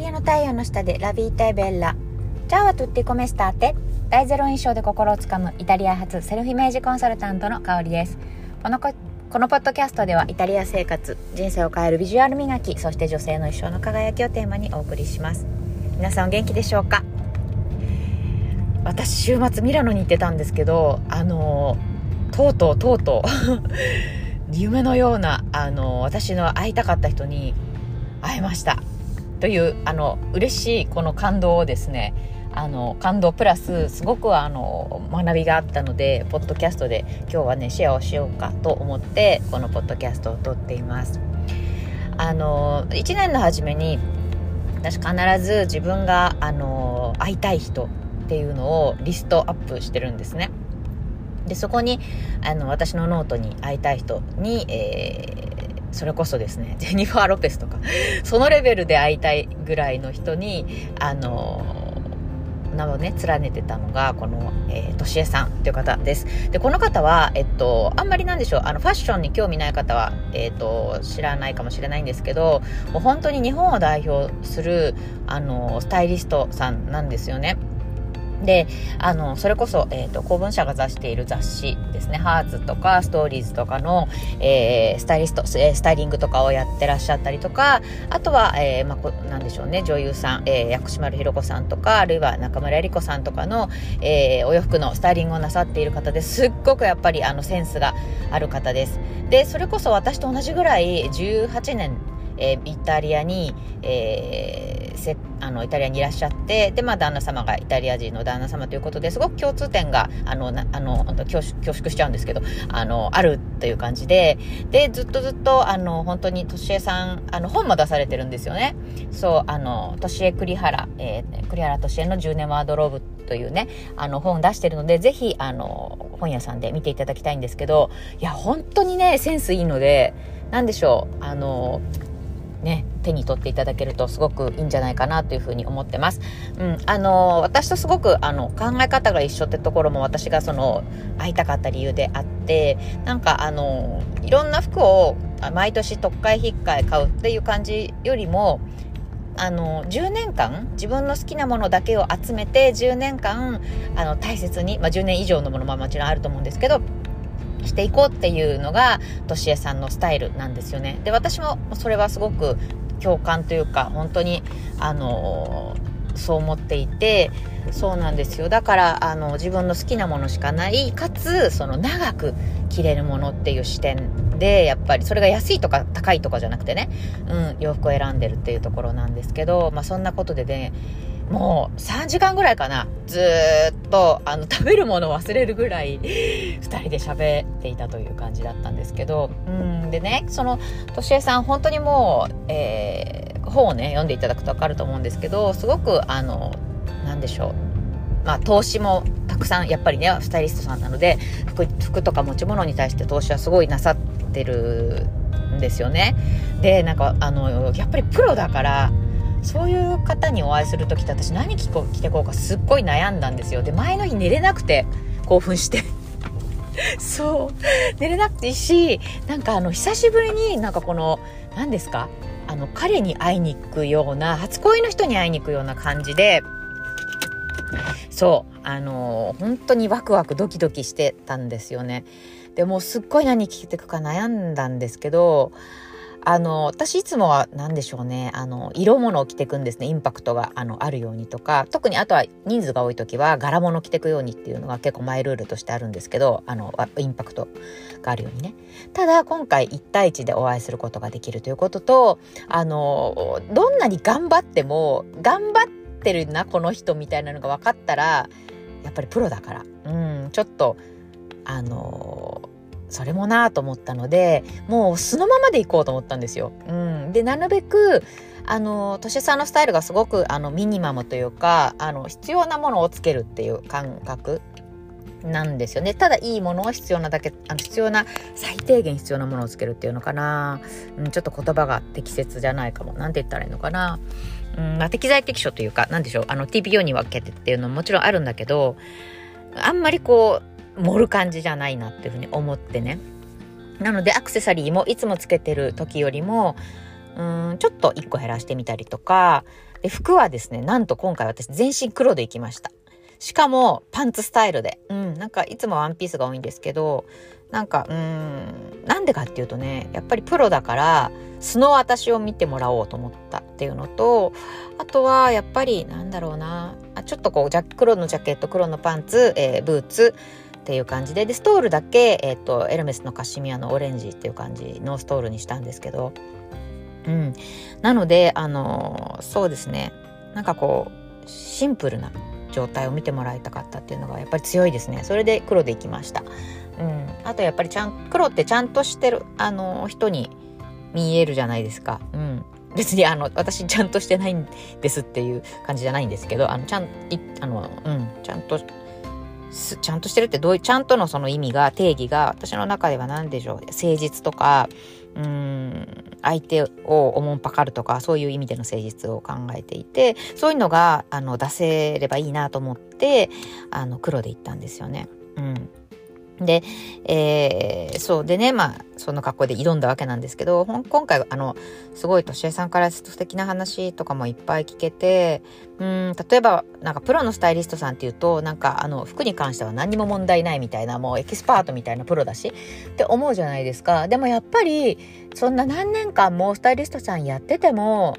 リアの太陽の下でラビータイベッラ。チャオアトゥッティコメスターテ。大ゼロ印象で心をつかむ。イタリア発セルフイメージコンサルタントの香りです。このここのポッドキャストではイタリア生活人生を変えるビジュアル磨きそして女性の一生の輝きをテーマにお送りします。皆さんお元気でしょうか？私週末ミラノに行ってたんですけどあのとうとうとうとう 夢のようなあの私の会いたかった人に会えました。というあの嬉しいこの感動をですねあの感動プラスすごくあの学びがあったのでポッドキャストで今日はねシェアをしようかと思ってこのポッドキャストを撮っています。あの1年の初めに私必ず自分があの会いたい人っていうのをリストアップしてるんですね。でそこにあの私のノートに会いたい人に、えー、それこそですね ジェニファー・ロペスとかそのレベルで会いたいぐらいの人にあの名をね連ねてたのがこの、えー、としえさんという方です。でこの方は、えっと、あんまりなんでしょうあのファッションに興味ない方は、えっと、知らないかもしれないんですけどもう本当に日本を代表するあのスタイリストさんなんですよね。で、あの、それこそ、えっ、ー、と、公文社が出している雑誌ですね、ハーツとか、ストーリーズとかの、えー、スタイリスト、えー、スタイリングとかをやってらっしゃったりとか、あとは、えー、まあ、こなんでしょうね、女優さん、えー、薬師丸ひろ子さんとか、あるいは中村えり子さんとかの、えー、お洋服のスタイリングをなさっている方ですっごくやっぱり、あの、センスがある方です。で、それこそ私と同じぐらい、18年、えー、イタリアに、えー、あのイタリアにいらっしゃってで、まあ、旦那様がイタリア人の旦那様ということですごく共通点があのあの恐縮しちゃうんですけどあのあるという感じででずっとずっとあの本当にとしえさんあの本も出されてるんですよね。そうあのとしえ栗原、えー、栗原としえの10年ワードローブというねあの本出してるのでぜひあの本屋さんで見ていただきたいんですけどいや本当にねセンスいいので何でしょうあのね、手に取っていただけるとすごくいいんじゃないかなというふうに思ってます。うん、あの、私とすごくあの考え方が一緒ってところも私がその会いたかった理由であって、なんかあの、いろんな服を毎年特会引っかえ買うっていう感じよりも、あの10年間自分の好きなものだけを集めて10年間あの大切に、まあ、10年以上のものももちろんあると思うんですけどしていこうっていうのがとしえさんのスタイルなんですよね。で私もそれはすごく共感というか本当にあのそう思っていてそうなんですよ。だからあの自分の好きなものしかないかつその長く着れるものっていう視点でやっぱりそれが安いとか高いとかじゃなくてね、うん、洋服を選んでるっていうところなんですけど、まあ、そんなことでねもう3時間ぐらいかな。ずっとあの食べるものを忘れるぐらい 2人で喋っていたという感じだったんですけど。うんでねそのとしえさん本当にもう、えー、本をね読んでいただくと分かると思うんですけどすごくあの何でしょう。まあ投資もたくさんやっぱりねスタイリストさんなので服服とか持ち物に対して投資はすごいなさってるんですよね。でなんかあのやっぱりプロだからそういう方にお会いする時って私何着こ着てこうかすっごい悩んだんですよ。で前の日寝れなくて興奮して。そう。寝れなくていいしなんかあの久しぶりになんかこの何ですか？あの彼に会いに行くような初恋の人に会いに行くような感じでそう。あの本当にワクワクドキドキしてたんですよね。でもすっごい何着てくか悩んだんですけどあの、私いつもは何でしょうね、あの、色物を着てくんですね。インパクトがあのあるようにとか、特にあとは人数が多い時は柄物着てくようにっていうのが結構マイルールとしてあるんですけど、あの、インパクトがあるようにね。ただ今回1対1でお会いすることができるということと、あの、どんなに頑張っても、頑張ってるな、この人みたいなのが分かったら、やっぱりプロだから、うん、ちょっと、あのそれもなと思ったのでもう素のままでいこうと思ったんですよ。うん、でなるべくあの年さんのスタイルがすごくあのミニマムというかあの必要なものをつけるっていう感覚なんですよね。ただいいものを必要なだけあの必要な最低限必要なものをつけるっていうのかな、うん、ちょっと言葉が適切じゃないかも。何て言ったらいいのかな、うんまあ、適材適所というか何でしょう。あの TPO に分けてっていうのももちろんあるんだけどあんまりこう盛る感じじゃないなっていうふうに思ってねなのでアクセサリーもいつもつけてる時よりもうんちょっと1個減らしてみたりとかで、服はですね、なんと今回私全身黒で行きました。しかもパンツスタイルで。うん、なんかいつもワンピースが多いんですけど、なんか、うん、なんでかっていうとね、やっぱりプロだから、素の私を見てもらおうと思ったっていうのと、あとはやっぱりなんだろうなあ、ちょっとこう、ジャ黒のジャケット、黒のパンツ、えー、ブーツ、っていう感じで。でストールだけ、えーと、エルメスのカシミヤのオレンジっていう感じのストールにしたんですけど、うん、なのであのそうですね。なんかこうシンプルな状態を見てもらいたかったっていうのがやっぱり強いですね。それで黒でいきました、うん、あとやっぱりちゃん黒ってちゃんとしてるあの人に見えるじゃないですか、うん、別にあの私ちゃんとしてないんですっていう感じじゃないんですけどあのちゃんあの、うん、ちゃんとちゃんとしてるってどういうちゃんとのその意味が定義が私の中では何でしょう誠実とかうん相手をおもんぱかるとかそういう意味での誠実を考えていてそういうのがあの出せればいいなと思ってあの黒で行ったんですよね。うんで、えー、そうでね、まあ、その格好で挑んだわけなんですけど、今回、あの、すごい、としえさんから素敵な話とかもいっぱい聞けて、うん、例えば、なんか、プロのスタイリストさんっていうと、なんか、あの、服に関しては何にも問題ないみたいな、もうエキスパートみたいなプロだし、って思うじゃないですか。でもやっぱり、そんな何年間もスタイリストさんやってても、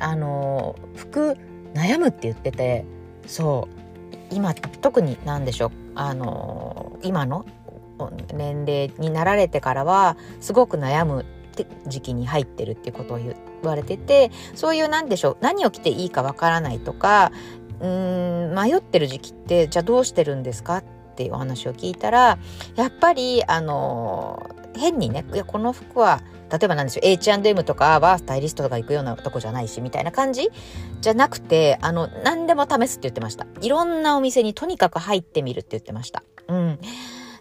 あの、服、悩むって言ってて、そう、今、特に何でしょう、あの今の年齢になられてからはすごく悩む時期に入ってるっていうことを言われててそういう何でしょう何を着ていいかわからないとかうん迷ってる時期ってじゃあどうしてるんですかっていうお話を聞いたらやっぱりあの変にねいやこの服は例えばなんでしょう H&M とかはスタイリストが行くようなとこじゃないしみたいな感じ？じゃなくてあの何でも試すって言ってました。いろんなお店にとにかく入ってみるって言ってました。うん。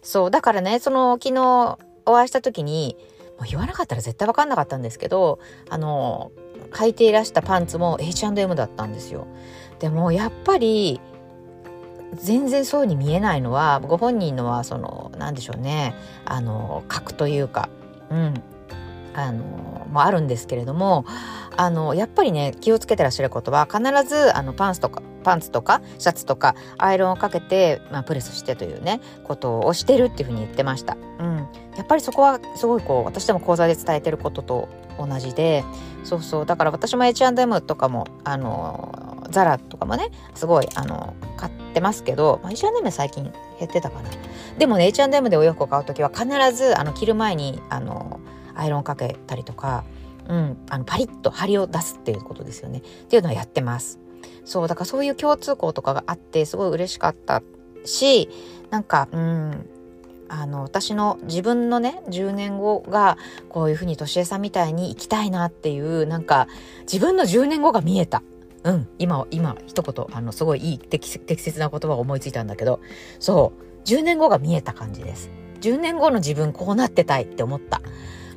そうだからねその昨日お会いした時にもう言わなかったら絶対分かんなかったんですけどあの履いていらしたパンツも H&M だったんですよ。でもやっぱり全然そうに見えないのはご本人のはその何でしょうね。あの格というか。うん。あのもあるんですけれどもあのやっぱりね気をつけてらっしゃることは必ずあのパンツとかパンツとかシャツとかアイロンをかけて、まあ、プレスしてというねことをしてるっていうふうに言ってました。うん、やっぱりそこはすごいこう私でも講座で伝えてることと同じでそうそう。だから私も H&M とかもあのザラとかもねすごいあの買ってますけど、まあ、H&M 最近減ってたかなでもね H&M でお洋服を買う時は必ずあの着る前にあのアイロンかけたりとか、うん、あのパリッと張りを出すっていうことですよねっていうのはやってます。そうだからそういう共通項とかがあってすごい嬉しかったしなんかうんあの私の自分のね10年後がこういうふうにとしえさんみたいに生きたいなっていうなんか自分の10年後が見えた。うん、今、今、一言、あの、すごいいい適切な言葉を思いついたんだけど、そう、10年後が見えた感じです。10年後の自分こうなってたいって思った。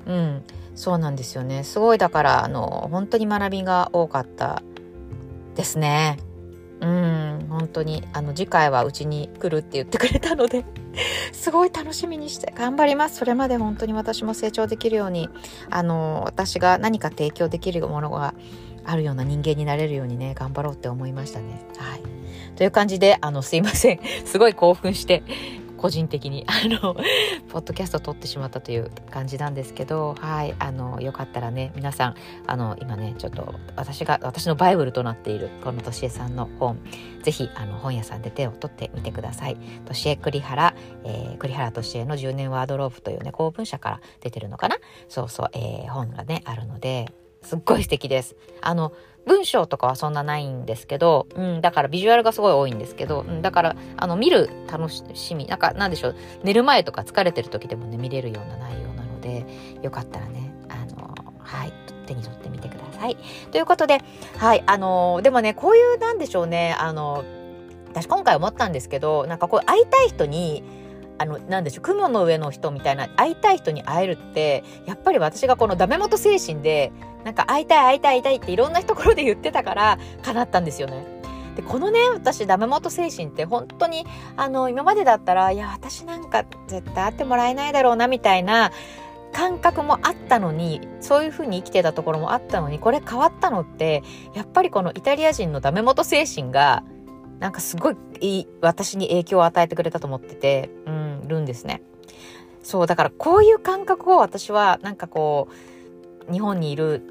うん、そうなんですよね。すごいだからあの本当に学びが多かったですね。うん、本当にあの次回はうちに来るって言ってくれたので すごい楽しみにして頑張ります。それまで本当に私も成長できるようにあの私が何か提供できるものがあるような人間になれるようにね頑張ろうって思いましたね。はい。という感じであのすいません すごい興奮して個人的に あのポッドキャスト撮ってしまったという感じなんですけどはいあのよかったらね皆さんあの今ねちょっと私が私のバイブルとなっているこのとしえさんの本ぜひあの本屋さんで手を取ってみてください。としえ栗原、えー、栗原としえの10年ワードローブというね公文社から出てるのかな？そうそう、えー、本がねあるのですっごい素敵です。あの文章とかはそんなないんですけど、うん、だからビジュアルがすごい多いんですけど、うん、だからあの見る楽しみなんかなんでしょう寝る前とか疲れてる時でもね見れるような内容なのでよかったらねあのはい手に取ってみてください。ということではいあのでもねこういうなんでしょうねあの私今回思ったんですけどなんかこう会いたい人にあの、なんでしょう、雲の上の人みたいな、会いたい人に会えるって、やっぱり私がこのダメ元精神で、なんか会いたい会いたい会いたいっていろんなところで言ってたから、叶ったんですよね。で、このね、私、ダメ元精神って本当に、あの、今までだったら、いや、私なんか絶対会ってもらえないだろうな、みたいな感覚もあったのにそういうふうに生きてたところもあったのにこれ変わったのってやっぱりこのイタリア人のダメ元精神がなんかすごい私に影響を与えてくれたと思ってて、うん、るんですね。そう、だからこういう感覚を私はなんかこう、日本にいる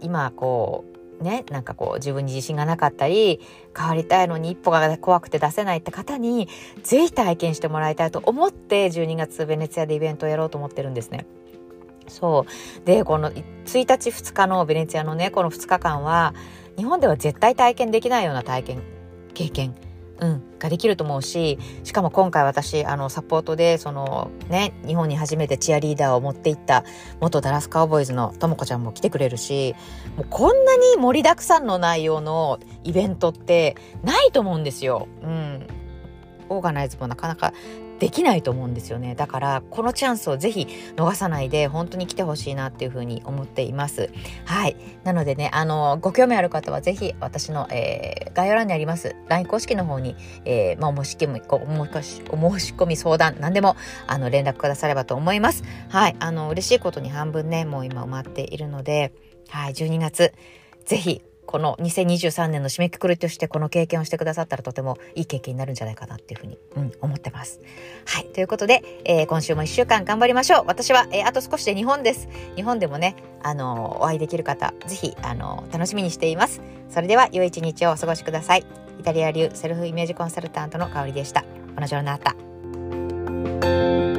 今こう、ね、なんかこう自分に自信がなかったり、変わりたいのに一歩が怖くて出せないって方に、ぜひ体験してもらいたいと思って、12月ベネツィアでイベントをやろうと思ってるんですね。そう。で、この1日2日のベネツィアのね、この2日間は、日本では絶対体験できないような体験、経験うん、ができると思うししかも今回私あのサポートでそのね日本に初めてチアリーダーを持っていった元ダラスカウボーイズのともこちゃんも来てくれるしもうこんなに盛りだくさんの内容のイベントってないと思うんですよ。うん、オーガナイズもなかなかできないと思うんですよね。だから、このチャンスをぜひ逃さないで、本当に来てほしいなっていうふうに思っています。はい。なのでね、あの、ご興味ある方はぜひ、私の、えー、概要欄にあります、LINE 公式の方に、えー、まあ、お申し込み、お申し込み相談、何でも、あの、連絡くださればと思います。はい。あの、嬉しいことに半分ね、もう今埋まっているので、はい。12月、ぜひこの2023年の締めくくりとしてこの経験をしてくださったらとてもいい経験になるんじゃないかなっていうふうに、うん、思ってます。はい。ということで、えー、今週も1週間頑張りましょう。私は、えー、あと少しで日本です。日本でもね、あのー、お会いできる方、ぜひ、あの楽しみにしています。それでは、良い一日をお過ごしください。イタリア流セルフイメージコンサルタントの香りでした。このジョルナータ。